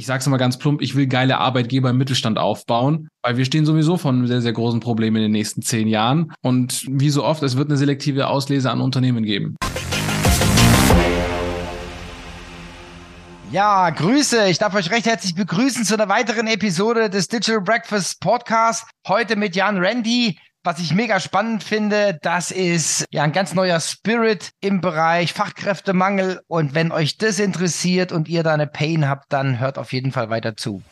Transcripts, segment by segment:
ich sage es mal ganz plump, ich will geile Arbeitgeber im Mittelstand aufbauen, weil wir stehen sowieso vor einem sehr, sehr großen Problem in den nächsten zehn Jahren. Und wie so oft, es wird eine selektive Auslese an Unternehmen geben. Ja, Grüße. Ich darf euch recht herzlich begrüßen zu einer weiteren Episode des Digital Breakfast Podcast. Heute mit Jan Randy. Was ich mega spannend finde, das ist ja ein ganz neuer Spirit im Bereich Fachkräftemangel. Und wenn euch das interessiert und ihr da eine Pain habt, dann hört auf jeden Fall weiter zu.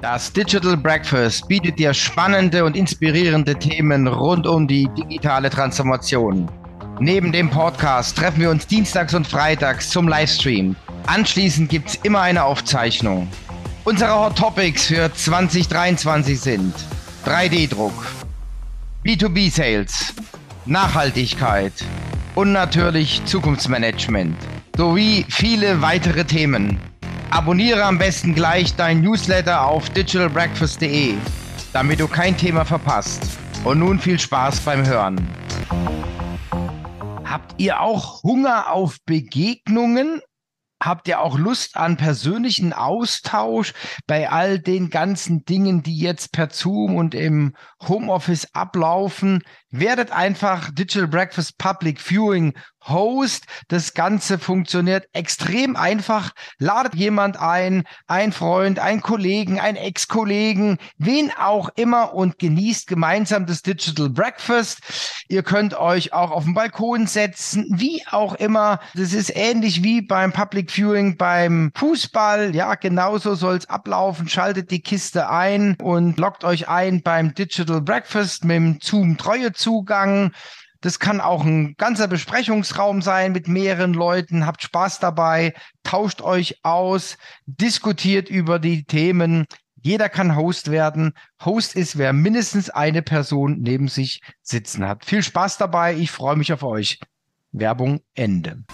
Das Digital Breakfast bietet dir spannende und inspirierende Themen rund um die digitale Transformation. Neben dem Podcast treffen wir uns dienstags und freitags zum Livestream. Anschließend gibt es immer eine Aufzeichnung. Unsere Hot Topics für 2023 sind 3D-Druck, B2B-Sales, Nachhaltigkeit und natürlich Zukunftsmanagement sowie viele weitere Themen. Abonniere am besten gleich dein Newsletter auf digitalbreakfast.de, damit du kein Thema verpasst. Und nun viel Spaß beim Hören. Habt ihr auch Hunger auf Begegnungen? Habt ihr auch Lust an persönlichen Austausch bei all den ganzen Dingen, die jetzt per Zoom und im Homeoffice ablaufen? Werdet einfach Digital Breakfast Public Viewing Host. Das Ganze funktioniert extrem einfach. Ladet jemand ein, ein Freund, ein Kollegen, ein Ex-Kollegen, wen auch immer und genießt gemeinsam das Digital Breakfast. Ihr könnt euch auch auf den Balkon setzen, wie auch immer. Das ist ähnlich wie beim Public Viewing beim Fußball. Ja, genauso soll es ablaufen. Schaltet die Kiste ein und loggt euch ein beim Digital Breakfast mit dem Zoom Treue Zugang. Das kann auch ein ganzer Besprechungsraum sein mit mehreren Leuten. Habt Spaß dabei, tauscht euch aus, diskutiert über die Themen. Jeder kann Host werden. Host ist, wer mindestens eine Person neben sich sitzen hat. Viel Spaß dabei. Ich freue mich auf euch. Werbung Ende.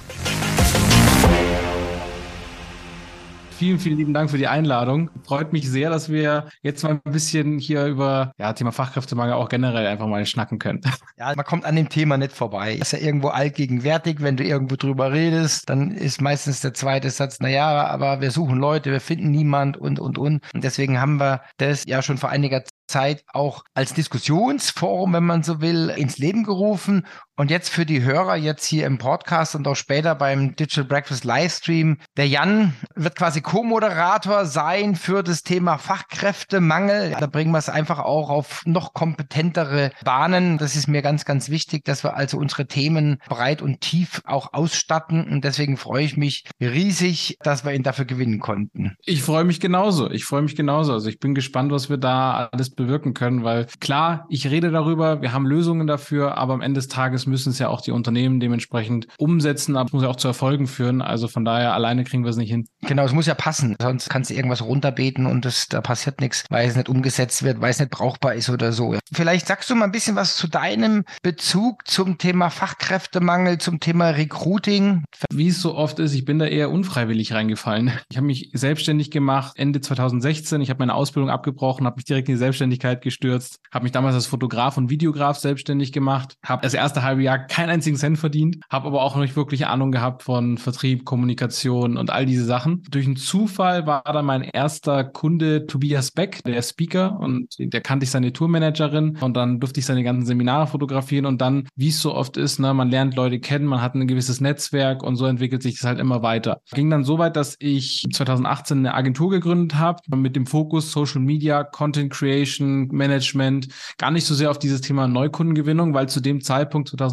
Vielen, vielen lieben Dank für die Einladung. Freut mich sehr, dass wir jetzt mal ein bisschen hier über ja, Thema Fachkräftemangel auch generell einfach mal schnacken können. Ja, man kommt an dem Thema nicht vorbei. ist ja irgendwo allgegenwärtig. Wenn du irgendwo drüber redest, dann ist meistens der zweite Satz, na ja, aber wir suchen Leute, wir finden niemand und, und, und. Und deswegen haben wir das ja schon vor einiger Zeit auch als Diskussionsforum, wenn man so will, ins Leben gerufen und jetzt für die Hörer jetzt hier im Podcast und auch später beim Digital Breakfast Livestream. Der Jan wird quasi Co-Moderator sein für das Thema Fachkräftemangel. Da bringen wir es einfach auch auf noch kompetentere Bahnen. Das ist mir ganz, ganz wichtig, dass wir also unsere Themen breit und tief auch ausstatten. Und deswegen freue ich mich riesig, dass wir ihn dafür gewinnen konnten. Ich freue mich genauso. Ich freue mich genauso. Also ich bin gespannt, was wir da alles bewirken können, weil klar, ich rede darüber, wir haben Lösungen dafür, aber am Ende des Tages müssen es ja auch die Unternehmen dementsprechend umsetzen, aber es muss ja auch zu Erfolgen führen. Also von daher alleine kriegen wir es nicht hin. Genau, es muss ja passen. Sonst kannst du irgendwas runterbeten und das, da passiert nichts, weil es nicht umgesetzt wird, weil es nicht brauchbar ist oder so. Vielleicht sagst du mal ein bisschen was zu deinem Bezug zum Thema Fachkräftemangel, zum Thema Recruiting. Wie es so oft ist, ich bin da eher unfreiwillig reingefallen. Ich habe mich selbstständig gemacht Ende 2016. Ich habe meine Ausbildung abgebrochen, habe mich direkt in die Selbstständigkeit gestürzt, habe mich damals als Fotograf und Videograf selbstständig gemacht, habe das erste halbe halbe Jahr keinen einzigen Cent verdient, habe aber auch nicht wirklich Ahnung gehabt von Vertrieb, Kommunikation und all diese Sachen. Durch einen Zufall war da mein erster Kunde Tobias Beck, der Speaker und der kannte ich seine Tourmanagerin und dann durfte ich seine ganzen Seminare fotografieren und dann, wie es so oft ist, ne, man lernt Leute kennen, man hat ein gewisses Netzwerk und so entwickelt sich das halt immer weiter. Ging dann so weit, dass ich 2018 eine Agentur gegründet habe mit dem Fokus Social Media, Content Creation, Management, gar nicht so sehr auf dieses Thema Neukundengewinnung, weil zu dem Zeitpunkt 2018,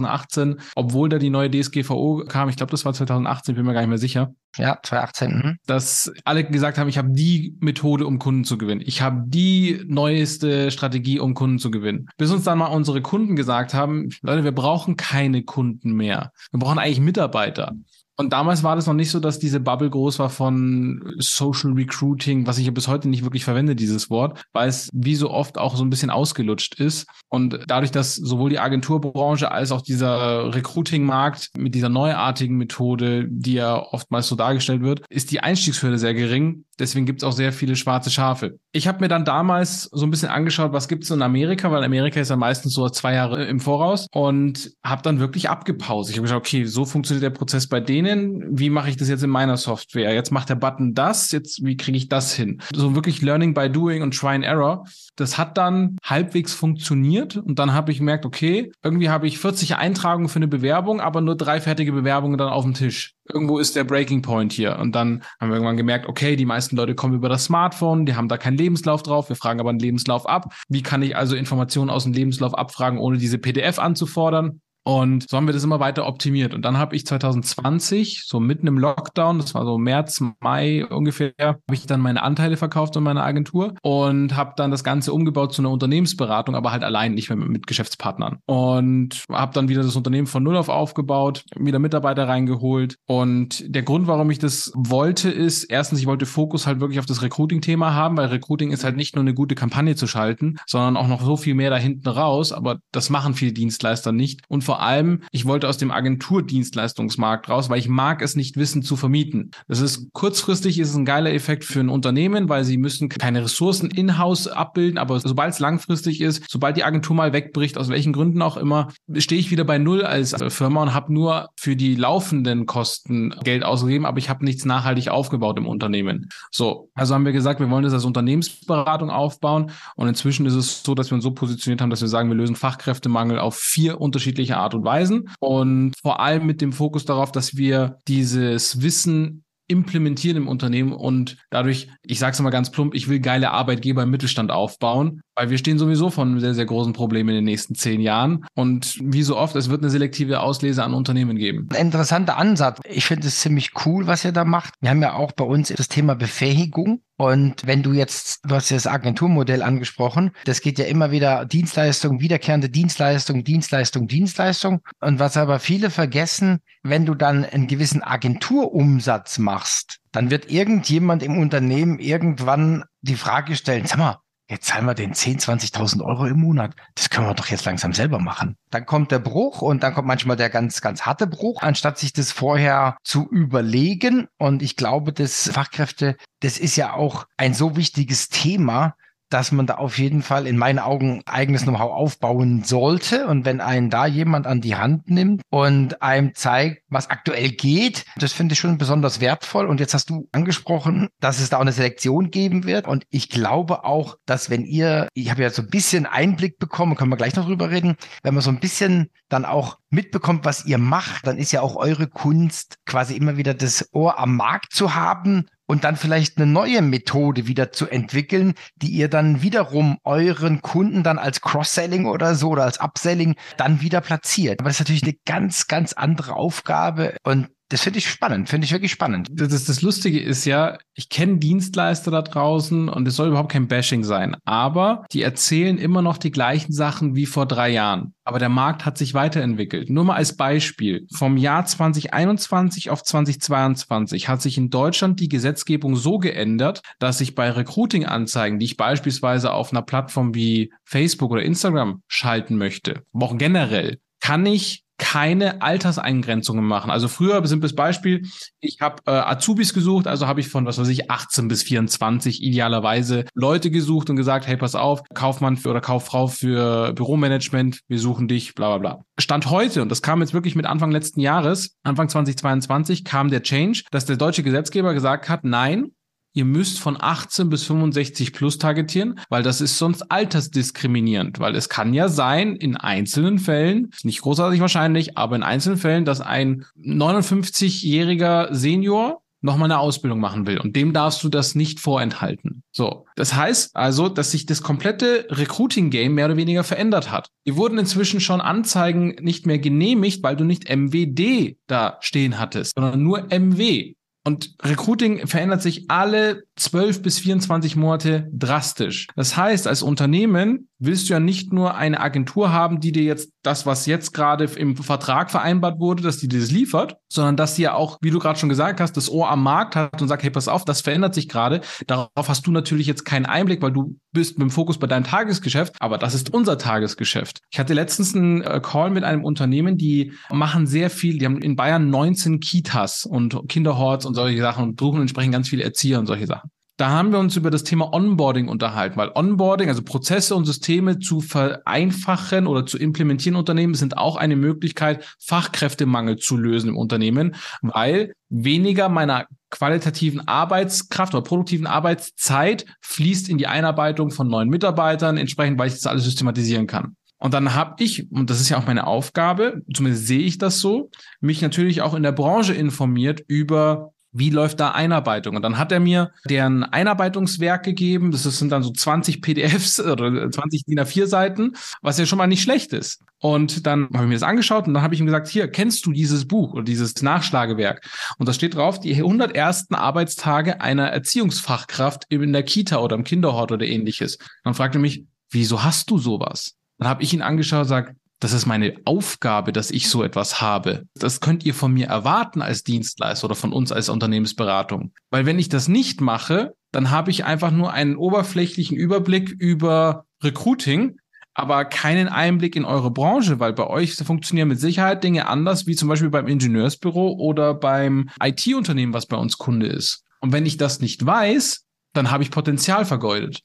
obwohl da die neue DSGVO kam, ich glaube, das war 2018, bin mir gar nicht mehr sicher. Ja, 2018. Mhm. Dass alle gesagt haben, ich habe die Methode, um Kunden zu gewinnen. Ich habe die neueste Strategie, um Kunden zu gewinnen. Bis uns dann mal unsere Kunden gesagt haben, Leute, wir brauchen keine Kunden mehr. Wir brauchen eigentlich Mitarbeiter. Und damals war das noch nicht so, dass diese Bubble groß war von Social Recruiting, was ich ja bis heute nicht wirklich verwende, dieses Wort, weil es wie so oft auch so ein bisschen ausgelutscht ist. Und dadurch, dass sowohl die Agenturbranche als auch dieser Recruiting-Markt mit dieser neuartigen Methode, die ja oftmals so dargestellt wird, ist die Einstiegshürde sehr gering Deswegen gibt es auch sehr viele schwarze Schafe. Ich habe mir dann damals so ein bisschen angeschaut, was gibt es in Amerika, weil Amerika ist ja meistens so zwei Jahre im Voraus und habe dann wirklich abgepaust. Ich habe gesagt, okay, so funktioniert der Prozess bei denen. Wie mache ich das jetzt in meiner Software? Jetzt macht der Button das, jetzt wie kriege ich das hin? So wirklich Learning by Doing und Try and Error. Das hat dann halbwegs funktioniert und dann habe ich gemerkt, okay, irgendwie habe ich 40 Eintragungen für eine Bewerbung, aber nur drei fertige Bewerbungen dann auf dem Tisch. Irgendwo ist der Breaking Point hier. Und dann haben wir irgendwann gemerkt, okay, die meisten Leute kommen über das Smartphone, die haben da keinen Lebenslauf drauf, wir fragen aber einen Lebenslauf ab. Wie kann ich also Informationen aus dem Lebenslauf abfragen, ohne diese PDF anzufordern? Und so haben wir das immer weiter optimiert. Und dann habe ich 2020, so mitten im Lockdown, das war so März, Mai ungefähr, habe ich dann meine Anteile verkauft in meiner Agentur und habe dann das Ganze umgebaut zu einer Unternehmensberatung, aber halt allein, nicht mehr mit, mit Geschäftspartnern. Und habe dann wieder das Unternehmen von Null auf aufgebaut, wieder Mitarbeiter reingeholt. Und der Grund, warum ich das wollte, ist, erstens, ich wollte Fokus halt wirklich auf das Recruiting-Thema haben, weil Recruiting ist halt nicht nur eine gute Kampagne zu schalten, sondern auch noch so viel mehr da hinten raus. Aber das machen viele Dienstleister nicht. Und vor vor allem, ich wollte aus dem Agenturdienstleistungsmarkt raus, weil ich mag es nicht Wissen zu vermieten. Das ist kurzfristig ist es ein geiler Effekt für ein Unternehmen, weil sie müssen keine Ressourcen in-house abbilden, aber sobald es langfristig ist, sobald die Agentur mal wegbricht, aus welchen Gründen auch immer, stehe ich wieder bei Null als Firma und habe nur für die laufenden Kosten Geld ausgegeben, aber ich habe nichts nachhaltig aufgebaut im Unternehmen. So, also haben wir gesagt, wir wollen das als Unternehmensberatung aufbauen und inzwischen ist es so, dass wir uns so positioniert haben, dass wir sagen, wir lösen Fachkräftemangel auf vier unterschiedliche Art und Weisen und vor allem mit dem Fokus darauf, dass wir dieses Wissen implementieren im Unternehmen und dadurch, ich sage es mal ganz plump, ich will geile Arbeitgeber im Mittelstand aufbauen, weil wir stehen sowieso vor einem sehr, sehr großen Problem in den nächsten zehn Jahren. Und wie so oft, es wird eine selektive Auslese an Unternehmen geben. Ein interessanter Ansatz. Ich finde es ziemlich cool, was ihr da macht. Wir haben ja auch bei uns das Thema Befähigung. Und wenn du jetzt, du hast ja das Agenturmodell angesprochen, das geht ja immer wieder Dienstleistung, wiederkehrende Dienstleistung, Dienstleistung, Dienstleistung. Und was aber viele vergessen, wenn du dann einen gewissen Agenturumsatz machst, dann wird irgendjemand im Unternehmen irgendwann die Frage stellen, sag mal, jetzt zahlen wir den 10, 20.000 Euro im Monat. Das können wir doch jetzt langsam selber machen. Dann kommt der Bruch und dann kommt manchmal der ganz, ganz harte Bruch, anstatt sich das vorher zu überlegen. Und ich glaube, das Fachkräfte, das ist ja auch ein so wichtiges Thema, dass man da auf jeden Fall in meinen Augen eigenes Know-how aufbauen sollte. Und wenn einen da jemand an die Hand nimmt und einem zeigt, was aktuell geht, das finde ich schon besonders wertvoll. Und jetzt hast du angesprochen, dass es da auch eine Selektion geben wird. Und ich glaube auch, dass wenn ihr, ich habe ja so ein bisschen Einblick bekommen, können wir gleich noch drüber reden, wenn man so ein bisschen dann auch mitbekommt, was ihr macht, dann ist ja auch eure Kunst quasi immer wieder das Ohr am Markt zu haben und dann vielleicht eine neue Methode wieder zu entwickeln, die ihr dann wiederum euren Kunden dann als Cross-Selling oder so oder als Upselling dann wieder platziert. Aber das ist natürlich eine ganz, ganz andere Aufgabe und das finde ich spannend, finde ich wirklich spannend. Das, das, Lustige ist ja, ich kenne Dienstleister da draußen und es soll überhaupt kein Bashing sein, aber die erzählen immer noch die gleichen Sachen wie vor drei Jahren. Aber der Markt hat sich weiterentwickelt. Nur mal als Beispiel. Vom Jahr 2021 auf 2022 hat sich in Deutschland die Gesetzgebung so geändert, dass ich bei Recruiting-Anzeigen, die ich beispielsweise auf einer Plattform wie Facebook oder Instagram schalten möchte, aber auch generell, kann ich keine Alterseingrenzungen machen. Also früher, simples Beispiel, ich habe äh, Azubis gesucht, also habe ich von, was weiß ich, 18 bis 24 idealerweise Leute gesucht und gesagt, hey, pass auf, Kaufmann für, oder Kauffrau für Büromanagement, wir suchen dich, bla bla bla. Stand heute, und das kam jetzt wirklich mit Anfang letzten Jahres, Anfang 2022, kam der Change, dass der deutsche Gesetzgeber gesagt hat, nein, ihr müsst von 18 bis 65 plus targetieren, weil das ist sonst altersdiskriminierend, weil es kann ja sein, in einzelnen Fällen, nicht großartig wahrscheinlich, aber in einzelnen Fällen, dass ein 59-jähriger Senior nochmal eine Ausbildung machen will und dem darfst du das nicht vorenthalten. So. Das heißt also, dass sich das komplette Recruiting-Game mehr oder weniger verändert hat. Die wurden inzwischen schon Anzeigen nicht mehr genehmigt, weil du nicht MWD da stehen hattest, sondern nur MW. Und Recruiting verändert sich alle 12 bis 24 Monate drastisch. Das heißt, als Unternehmen willst du ja nicht nur eine Agentur haben, die dir jetzt das, was jetzt gerade im Vertrag vereinbart wurde, dass die dir das liefert, sondern dass sie ja auch, wie du gerade schon gesagt hast, das Ohr am Markt hat und sagt, hey, pass auf, das verändert sich gerade. Darauf hast du natürlich jetzt keinen Einblick, weil du bist mit dem Fokus bei deinem Tagesgeschäft, aber das ist unser Tagesgeschäft. Ich hatte letztens einen äh, Call mit einem Unternehmen, die machen sehr viel, die haben in Bayern 19 Kitas und Kinderhorts und solche Sachen und suchen entsprechend ganz viele Erzieher und solche Sachen. Da haben wir uns über das Thema Onboarding unterhalten, weil Onboarding, also Prozesse und Systeme zu vereinfachen oder zu implementieren Unternehmen, sind auch eine Möglichkeit, Fachkräftemangel zu lösen im Unternehmen, weil weniger meiner qualitativen Arbeitskraft oder produktiven Arbeitszeit fließt in die Einarbeitung von neuen Mitarbeitern, entsprechend, weil ich das alles systematisieren kann. Und dann habe ich, und das ist ja auch meine Aufgabe, zumindest sehe ich das so, mich natürlich auch in der Branche informiert über wie läuft da Einarbeitung? Und dann hat er mir deren Einarbeitungswerk gegeben. Das sind dann so 20 PDFs oder 20 DIN A4 Seiten, was ja schon mal nicht schlecht ist. Und dann habe ich mir das angeschaut und dann habe ich ihm gesagt, hier, kennst du dieses Buch oder dieses Nachschlagewerk? Und da steht drauf, die 100 ersten Arbeitstage einer Erziehungsfachkraft in der Kita oder im Kinderhort oder ähnliches. Dann fragte er mich, wieso hast du sowas? Dann habe ich ihn angeschaut und gesagt, das ist meine Aufgabe, dass ich so etwas habe. Das könnt ihr von mir erwarten als Dienstleister oder von uns als Unternehmensberatung. Weil wenn ich das nicht mache, dann habe ich einfach nur einen oberflächlichen Überblick über Recruiting, aber keinen Einblick in eure Branche, weil bei euch funktionieren mit Sicherheit Dinge anders, wie zum Beispiel beim Ingenieursbüro oder beim IT-Unternehmen, was bei uns Kunde ist. Und wenn ich das nicht weiß, dann habe ich Potenzial vergeudet.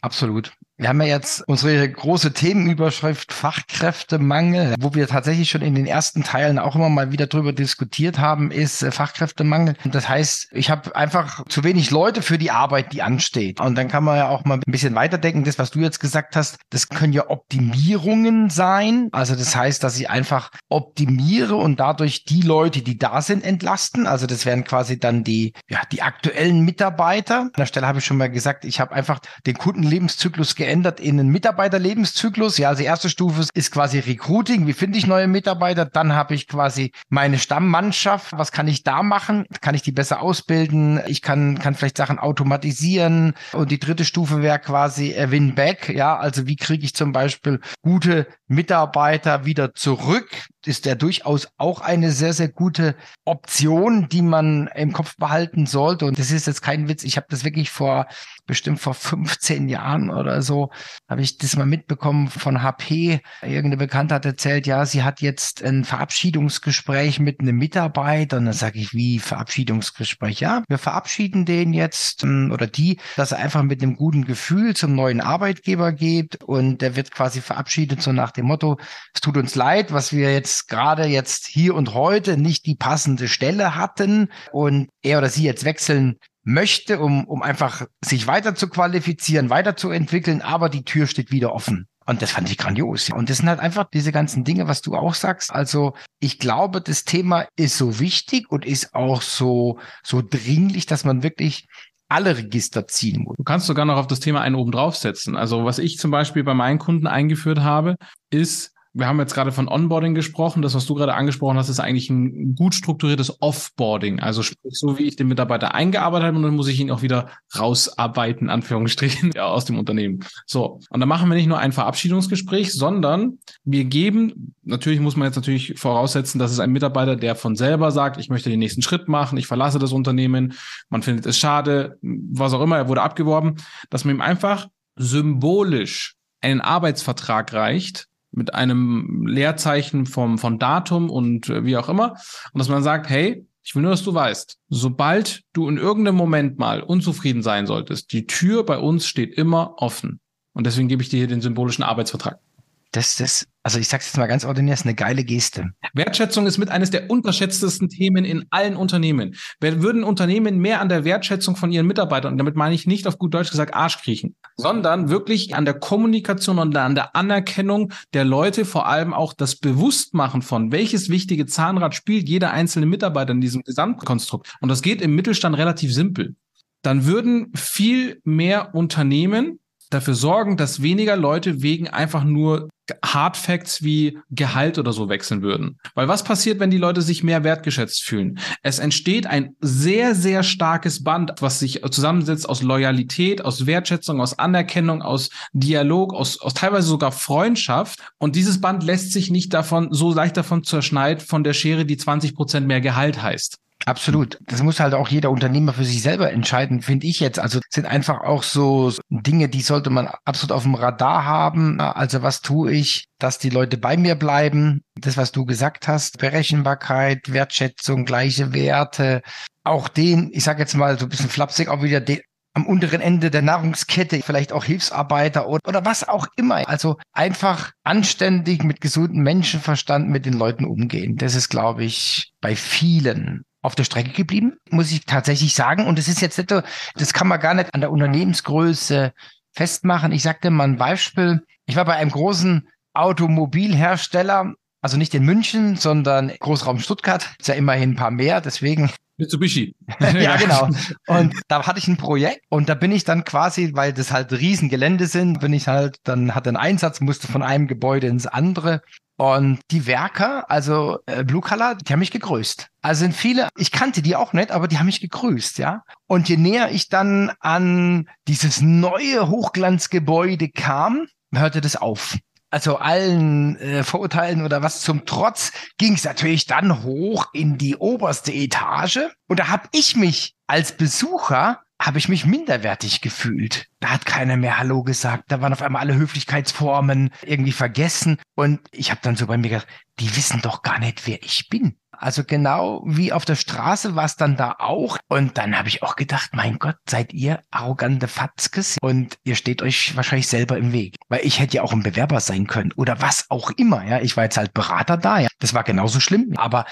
Absolut. Wir haben ja jetzt unsere große Themenüberschrift Fachkräftemangel, wo wir tatsächlich schon in den ersten Teilen auch immer mal wieder drüber diskutiert haben, ist äh, Fachkräftemangel. Das heißt, ich habe einfach zu wenig Leute für die Arbeit, die ansteht. Und dann kann man ja auch mal ein bisschen weiterdenken. Das, was du jetzt gesagt hast, das können ja Optimierungen sein. Also das heißt, dass ich einfach optimiere und dadurch die Leute, die da sind, entlasten. Also das wären quasi dann die, ja, die aktuellen Mitarbeiter. An der Stelle habe ich schon mal gesagt, ich habe einfach den Kundenlebenszyklus geändert geändert in einen Mitarbeiterlebenszyklus. Ja, also erste Stufe ist quasi Recruiting. Wie finde ich neue Mitarbeiter? Dann habe ich quasi meine Stammmannschaft. Was kann ich da machen? Kann ich die besser ausbilden? Ich kann, kann vielleicht Sachen automatisieren. Und die dritte Stufe wäre quasi Win-Back. Ja, also wie kriege ich zum Beispiel gute Mitarbeiter wieder zurück? Ist der durchaus auch eine sehr, sehr gute Option, die man im Kopf behalten sollte. Und das ist jetzt kein Witz. Ich habe das wirklich vor bestimmt vor 15 Jahren oder so, habe ich das mal mitbekommen von HP. Irgendeine Bekannte hat erzählt, ja, sie hat jetzt ein Verabschiedungsgespräch mit einem Mitarbeiter. Und dann sage ich, wie Verabschiedungsgespräch? Ja, wir verabschieden den jetzt ähm, oder die, dass er einfach mit einem guten Gefühl zum neuen Arbeitgeber geht und der wird quasi verabschiedet, so nach dem Motto, es tut uns leid, was wir jetzt gerade jetzt hier und heute nicht die passende Stelle hatten und er oder sie jetzt wechseln möchte, um, um einfach sich weiter zu qualifizieren, weiterzuentwickeln, aber die Tür steht wieder offen. Und das fand ich grandios. Und das sind halt einfach diese ganzen Dinge, was du auch sagst. Also ich glaube, das Thema ist so wichtig und ist auch so, so dringlich, dass man wirklich alle Register ziehen muss. Du kannst sogar noch auf das Thema einen oben draufsetzen. Also was ich zum Beispiel bei meinen Kunden eingeführt habe, ist wir haben jetzt gerade von Onboarding gesprochen. Das, was du gerade angesprochen hast, ist eigentlich ein gut strukturiertes Offboarding. Also sprich, so wie ich den Mitarbeiter eingearbeitet habe und dann muss ich ihn auch wieder rausarbeiten, Anführungsstrichen, ja, aus dem Unternehmen. So. Und dann machen wir nicht nur ein Verabschiedungsgespräch, sondern wir geben, natürlich muss man jetzt natürlich voraussetzen, dass es ein Mitarbeiter, der von selber sagt, ich möchte den nächsten Schritt machen, ich verlasse das Unternehmen, man findet es schade, was auch immer, er wurde abgeworben, dass man ihm einfach symbolisch einen Arbeitsvertrag reicht, mit einem Leerzeichen vom, von Datum und äh, wie auch immer. Und dass man sagt, hey, ich will nur, dass du weißt, sobald du in irgendeinem Moment mal unzufrieden sein solltest, die Tür bei uns steht immer offen. Und deswegen gebe ich dir hier den symbolischen Arbeitsvertrag das, das, also ich sag's jetzt mal ganz ordinär, ist eine geile Geste. Wertschätzung ist mit eines der unterschätztesten Themen in allen Unternehmen. Würden Unternehmen mehr an der Wertschätzung von ihren Mitarbeitern, und damit meine ich nicht auf gut Deutsch gesagt Arsch kriechen, sondern wirklich an der Kommunikation und an der Anerkennung der Leute, vor allem auch das Bewusstmachen von, welches wichtige Zahnrad spielt jeder einzelne Mitarbeiter in diesem Gesamtkonstrukt. Und das geht im Mittelstand relativ simpel. Dann würden viel mehr Unternehmen dafür sorgen, dass weniger Leute wegen einfach nur Hard Facts wie Gehalt oder so wechseln würden. Weil was passiert, wenn die Leute sich mehr wertgeschätzt fühlen? Es entsteht ein sehr, sehr starkes Band, was sich zusammensetzt aus Loyalität, aus Wertschätzung, aus Anerkennung, aus Dialog, aus, aus teilweise sogar Freundschaft. Und dieses Band lässt sich nicht davon, so leicht davon zerschneiden von der Schere, die 20 Prozent mehr Gehalt heißt. Absolut. Das muss halt auch jeder Unternehmer für sich selber entscheiden, finde ich jetzt. Also sind einfach auch so Dinge, die sollte man absolut auf dem Radar haben. Also was tue ich, dass die Leute bei mir bleiben? Das, was du gesagt hast, Berechenbarkeit, Wertschätzung, gleiche Werte. Auch den, ich sage jetzt mal so ein bisschen flapsig, auch wieder den, am unteren Ende der Nahrungskette, vielleicht auch Hilfsarbeiter oder, oder was auch immer. Also einfach anständig mit gesundem Menschenverstand mit den Leuten umgehen. Das ist, glaube ich, bei vielen auf der Strecke geblieben, muss ich tatsächlich sagen. Und das ist jetzt nicht, das kann man gar nicht an der Unternehmensgröße festmachen. Ich sagte mal ein Beispiel. Ich war bei einem großen Automobilhersteller, also nicht in München, sondern Großraum Stuttgart. Ist ja immerhin ein paar mehr, deswegen Mitsubishi. ja, genau. Und da hatte ich ein Projekt und da bin ich dann quasi, weil das halt Riesengelände sind, bin ich halt, dann hatte einen Einsatz, musste von einem Gebäude ins andere. Und die Werker, also äh, Blue Color, die haben mich gegrüßt. Also sind viele, ich kannte die auch nicht, aber die haben mich gegrüßt, ja. Und je näher ich dann an dieses neue Hochglanzgebäude kam, hörte das auf also allen äh, Vorurteilen oder was zum Trotz, ging es natürlich dann hoch in die oberste Etage. Und da habe ich mich als Besucher habe ich mich minderwertig gefühlt. Da hat keiner mehr Hallo gesagt. Da waren auf einmal alle Höflichkeitsformen irgendwie vergessen. Und ich habe dann so bei mir gedacht, die wissen doch gar nicht, wer ich bin. Also genau wie auf der Straße war es dann da auch. Und dann habe ich auch gedacht, mein Gott, seid ihr arrogante Fatzkes und ihr steht euch wahrscheinlich selber im Weg. Weil ich hätte ja auch ein Bewerber sein können oder was auch immer. Ja, ich war jetzt halt Berater da. Ja, das war genauso schlimm. Aber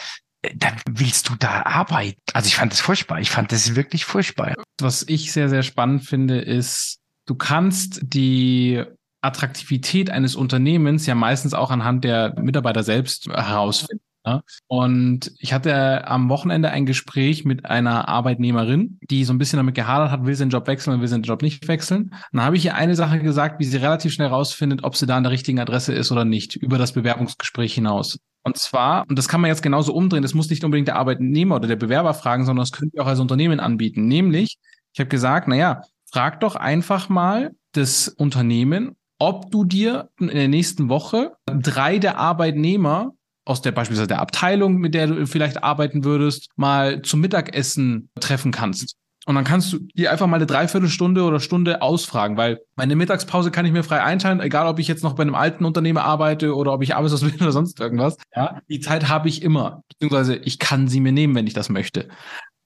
dann willst du da arbeiten. Also ich fand das furchtbar. Ich fand das wirklich furchtbar. Was ich sehr, sehr spannend finde, ist, du kannst die Attraktivität eines Unternehmens ja meistens auch anhand der Mitarbeiter selbst herausfinden. Ja? Und ich hatte am Wochenende ein Gespräch mit einer Arbeitnehmerin, die so ein bisschen damit gehadert hat, will sie den Job wechseln oder will sie den Job nicht wechseln. Und dann habe ich ihr eine Sache gesagt, wie sie relativ schnell rausfindet, ob sie da an der richtigen Adresse ist oder nicht, über das Bewerbungsgespräch hinaus. Und zwar, und das kann man jetzt genauso umdrehen, das muss nicht unbedingt der Arbeitnehmer oder der Bewerber fragen, sondern das könnt ihr auch als Unternehmen anbieten. Nämlich, ich habe gesagt, naja, frag doch einfach mal das Unternehmen, ob du dir in der nächsten Woche drei der Arbeitnehmer aus der beispielsweise der Abteilung, mit der du vielleicht arbeiten würdest, mal zum Mittagessen treffen kannst. Und dann kannst du dir einfach mal eine Dreiviertelstunde oder Stunde ausfragen, weil meine Mittagspause kann ich mir frei einteilen, egal ob ich jetzt noch bei einem alten Unternehmer arbeite oder ob ich arbeitslos bin oder sonst irgendwas. Ja, die Zeit habe ich immer, beziehungsweise ich kann sie mir nehmen, wenn ich das möchte.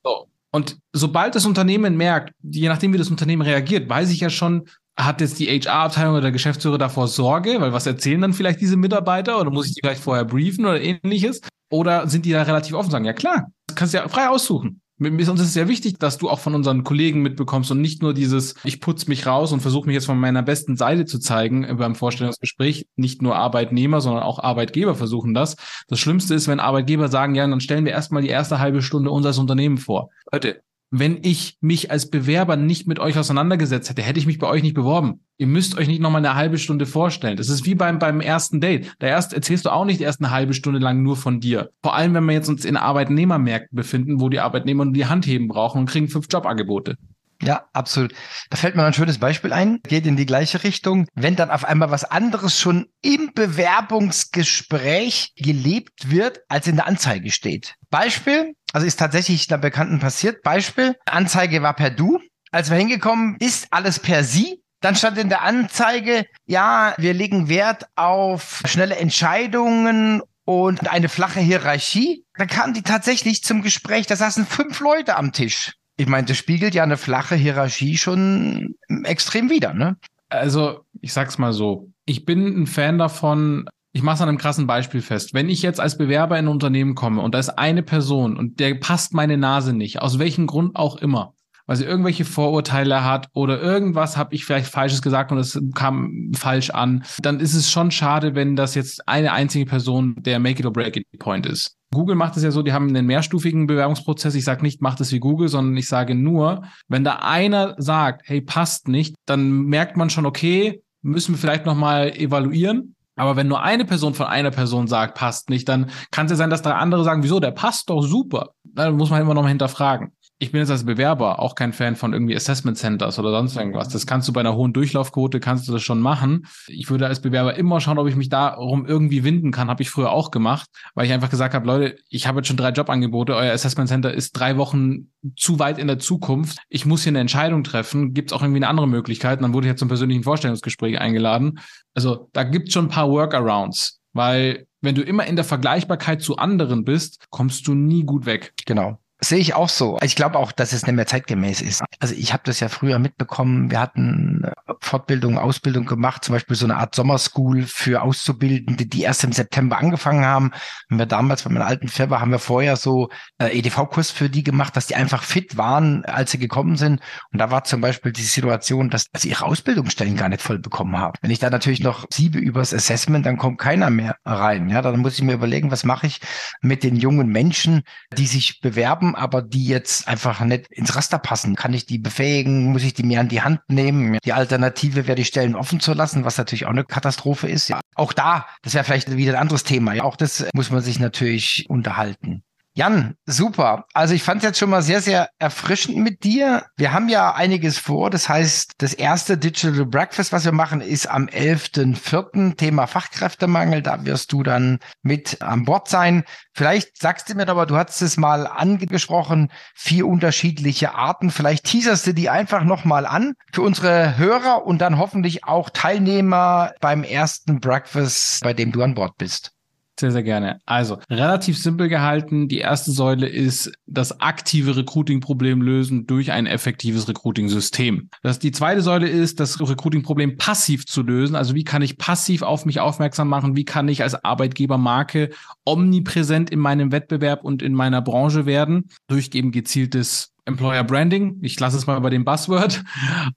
So. Und sobald das Unternehmen merkt, je nachdem wie das Unternehmen reagiert, weiß ich ja schon, hat jetzt die HR-Abteilung oder der Geschäftsführer davor Sorge? Weil was erzählen dann vielleicht diese Mitarbeiter? Oder muss ich die vielleicht vorher briefen oder ähnliches? Oder sind die da relativ offen sagen, ja klar, kannst du ja frei aussuchen. Mit uns ist sehr wichtig, dass du auch von unseren Kollegen mitbekommst und nicht nur dieses, ich putze mich raus und versuche mich jetzt von meiner besten Seite zu zeigen beim Vorstellungsgespräch. Nicht nur Arbeitnehmer, sondern auch Arbeitgeber versuchen das. Das Schlimmste ist, wenn Arbeitgeber sagen, ja, dann stellen wir erstmal die erste halbe Stunde unseres Unternehmen vor. Leute, wenn ich mich als Bewerber nicht mit euch auseinandergesetzt hätte, hätte ich mich bei euch nicht beworben. Ihr müsst euch nicht nochmal eine halbe Stunde vorstellen. Das ist wie beim, beim ersten Date. Da erst erzählst du auch nicht erst eine halbe Stunde lang nur von dir. Vor allem, wenn wir jetzt uns in Arbeitnehmermärkten befinden, wo die Arbeitnehmer nur die Hand heben brauchen und kriegen fünf Jobangebote. Ja, absolut. Da fällt mir ein schönes Beispiel ein, geht in die gleiche Richtung. Wenn dann auf einmal was anderes schon im Bewerbungsgespräch gelebt wird, als in der Anzeige steht. Beispiel, also ist tatsächlich der Bekannten passiert. Beispiel, Anzeige war per Du. Als wir hingekommen, ist alles per Sie. Dann stand in der Anzeige, ja, wir legen Wert auf schnelle Entscheidungen und eine flache Hierarchie. Da kamen die tatsächlich zum Gespräch, da saßen fünf Leute am Tisch. Ich meine, das spiegelt ja eine flache Hierarchie schon extrem wider, ne? Also, ich sag's mal so. Ich bin ein Fan davon, ich mache es an einem krassen Beispiel fest. Wenn ich jetzt als Bewerber in ein Unternehmen komme und da ist eine Person und der passt meine Nase nicht, aus welchem Grund auch immer, weil sie irgendwelche Vorurteile hat oder irgendwas habe ich vielleicht Falsches gesagt und es kam falsch an, dann ist es schon schade, wenn das jetzt eine einzige Person der Make it or Break it Point ist. Google macht es ja so, die haben einen mehrstufigen Bewerbungsprozess. Ich sage nicht, macht es wie Google, sondern ich sage nur, wenn da einer sagt, hey, passt nicht, dann merkt man schon, okay, müssen wir vielleicht nochmal evaluieren. Aber wenn nur eine Person von einer Person sagt, passt nicht, dann kann es ja sein, dass drei andere sagen, wieso, der passt doch super. Dann muss man immer noch mal hinterfragen ich bin jetzt als Bewerber auch kein Fan von irgendwie Assessment Centers oder sonst irgendwas. Das kannst du bei einer hohen Durchlaufquote, kannst du das schon machen. Ich würde als Bewerber immer schauen, ob ich mich darum irgendwie winden kann. Habe ich früher auch gemacht, weil ich einfach gesagt habe, Leute, ich habe jetzt schon drei Jobangebote. Euer Assessment Center ist drei Wochen zu weit in der Zukunft. Ich muss hier eine Entscheidung treffen. Gibt es auch irgendwie eine andere Möglichkeit? Und dann wurde ich jetzt zum persönlichen Vorstellungsgespräch eingeladen. Also da gibt es schon ein paar Workarounds, weil wenn du immer in der Vergleichbarkeit zu anderen bist, kommst du nie gut weg. Genau. Sehe ich auch so. Ich glaube auch, dass es nicht mehr zeitgemäß ist. Also ich habe das ja früher mitbekommen. Wir hatten äh, Fortbildung, Ausbildung gemacht, zum Beispiel so eine Art Sommerschool für Auszubildende, die erst im September angefangen haben. Und wir damals bei meiner alten Firma haben wir vorher so äh, EDV-Kurs für die gemacht, dass die einfach fit waren, als sie gekommen sind. Und da war zum Beispiel die Situation, dass sie ihre Ausbildungsstellen gar nicht voll bekommen haben. Wenn ich da natürlich noch siebe übers Assessment, dann kommt keiner mehr rein. Ja, dann muss ich mir überlegen, was mache ich mit den jungen Menschen, die sich bewerben haben, aber die jetzt einfach nicht ins Raster passen. Kann ich die befähigen? Muss ich die mir an die Hand nehmen? Die Alternative wäre, die Stellen offen zu lassen, was natürlich auch eine Katastrophe ist. Ja. Auch da, das wäre vielleicht wieder ein anderes Thema. Ja, auch das muss man sich natürlich unterhalten. Jan, super. Also ich fand es jetzt schon mal sehr, sehr erfrischend mit dir. Wir haben ja einiges vor. Das heißt, das erste Digital Breakfast, was wir machen, ist am 11.04. Thema Fachkräftemangel. Da wirst du dann mit an Bord sein. Vielleicht sagst du mir aber, du hast es mal angesprochen, vier unterschiedliche Arten. Vielleicht teaserst du die einfach nochmal an für unsere Hörer und dann hoffentlich auch Teilnehmer beim ersten Breakfast, bei dem du an Bord bist. Sehr, sehr gerne. Also, relativ simpel gehalten. Die erste Säule ist das aktive Recruiting-Problem lösen durch ein effektives Recruiting-System. Das, die zweite Säule ist, das Recruiting-Problem passiv zu lösen. Also, wie kann ich passiv auf mich aufmerksam machen? Wie kann ich als Arbeitgebermarke omnipräsent in meinem Wettbewerb und in meiner Branche werden? Durch eben gezieltes Employer Branding. Ich lasse es mal bei dem Buzzword.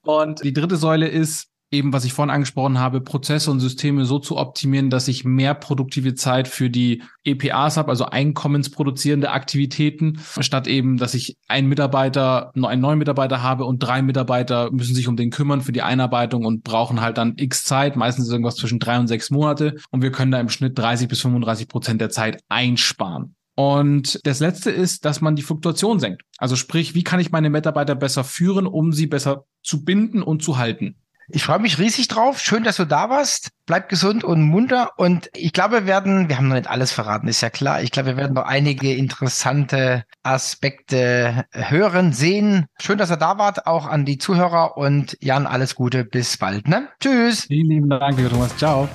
Und die dritte Säule ist, eben, was ich vorhin angesprochen habe, Prozesse und Systeme so zu optimieren, dass ich mehr produktive Zeit für die EPAs habe, also einkommensproduzierende Aktivitäten, statt eben, dass ich einen Mitarbeiter, einen neuen Mitarbeiter habe und drei Mitarbeiter müssen sich um den kümmern für die Einarbeitung und brauchen halt dann x Zeit, meistens irgendwas zwischen drei und sechs Monate und wir können da im Schnitt 30 bis 35 Prozent der Zeit einsparen. Und das letzte ist, dass man die Fluktuation senkt. Also sprich, wie kann ich meine Mitarbeiter besser führen, um sie besser zu binden und zu halten? Ich freue mich riesig drauf. Schön, dass du da warst. Bleib gesund und munter. Und ich glaube, wir werden, wir haben noch nicht alles verraten, ist ja klar. Ich glaube, wir werden noch einige interessante Aspekte hören, sehen. Schön, dass ihr da wart, auch an die Zuhörer. Und Jan, alles Gute. Bis bald. Ne? Tschüss. Vielen lieben Dank, Thomas. Ciao.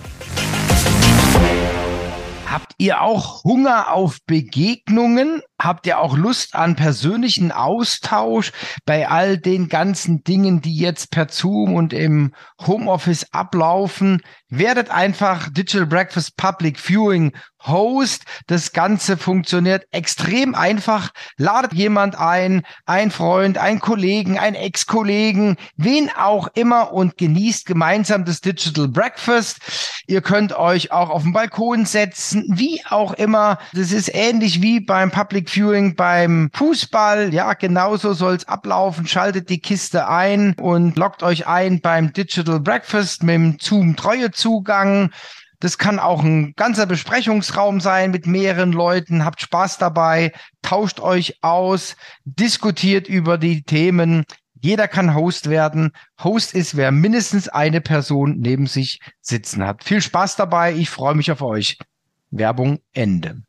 Habt ihr auch Hunger auf Begegnungen? Habt ihr auch Lust an persönlichen Austausch bei all den ganzen Dingen, die jetzt per Zoom und im Homeoffice ablaufen? Werdet einfach Digital Breakfast Public Viewing Host. Das Ganze funktioniert extrem einfach. Ladet jemand ein, ein Freund, ein Kollegen, ein Ex-Kollegen, wen auch immer und genießt gemeinsam das Digital Breakfast. Ihr könnt euch auch auf den Balkon setzen, wie auch immer. Das ist ähnlich wie beim Public Viewing beim Fußball. Ja, genauso soll's ablaufen. Schaltet die Kiste ein und loggt euch ein beim Digital Breakfast mit dem Zoom Treue Zugang. Das kann auch ein ganzer Besprechungsraum sein mit mehreren Leuten. Habt Spaß dabei, tauscht euch aus, diskutiert über die Themen. Jeder kann Host werden. Host ist, wer mindestens eine Person neben sich sitzen hat. Viel Spaß dabei. Ich freue mich auf euch. Werbung Ende.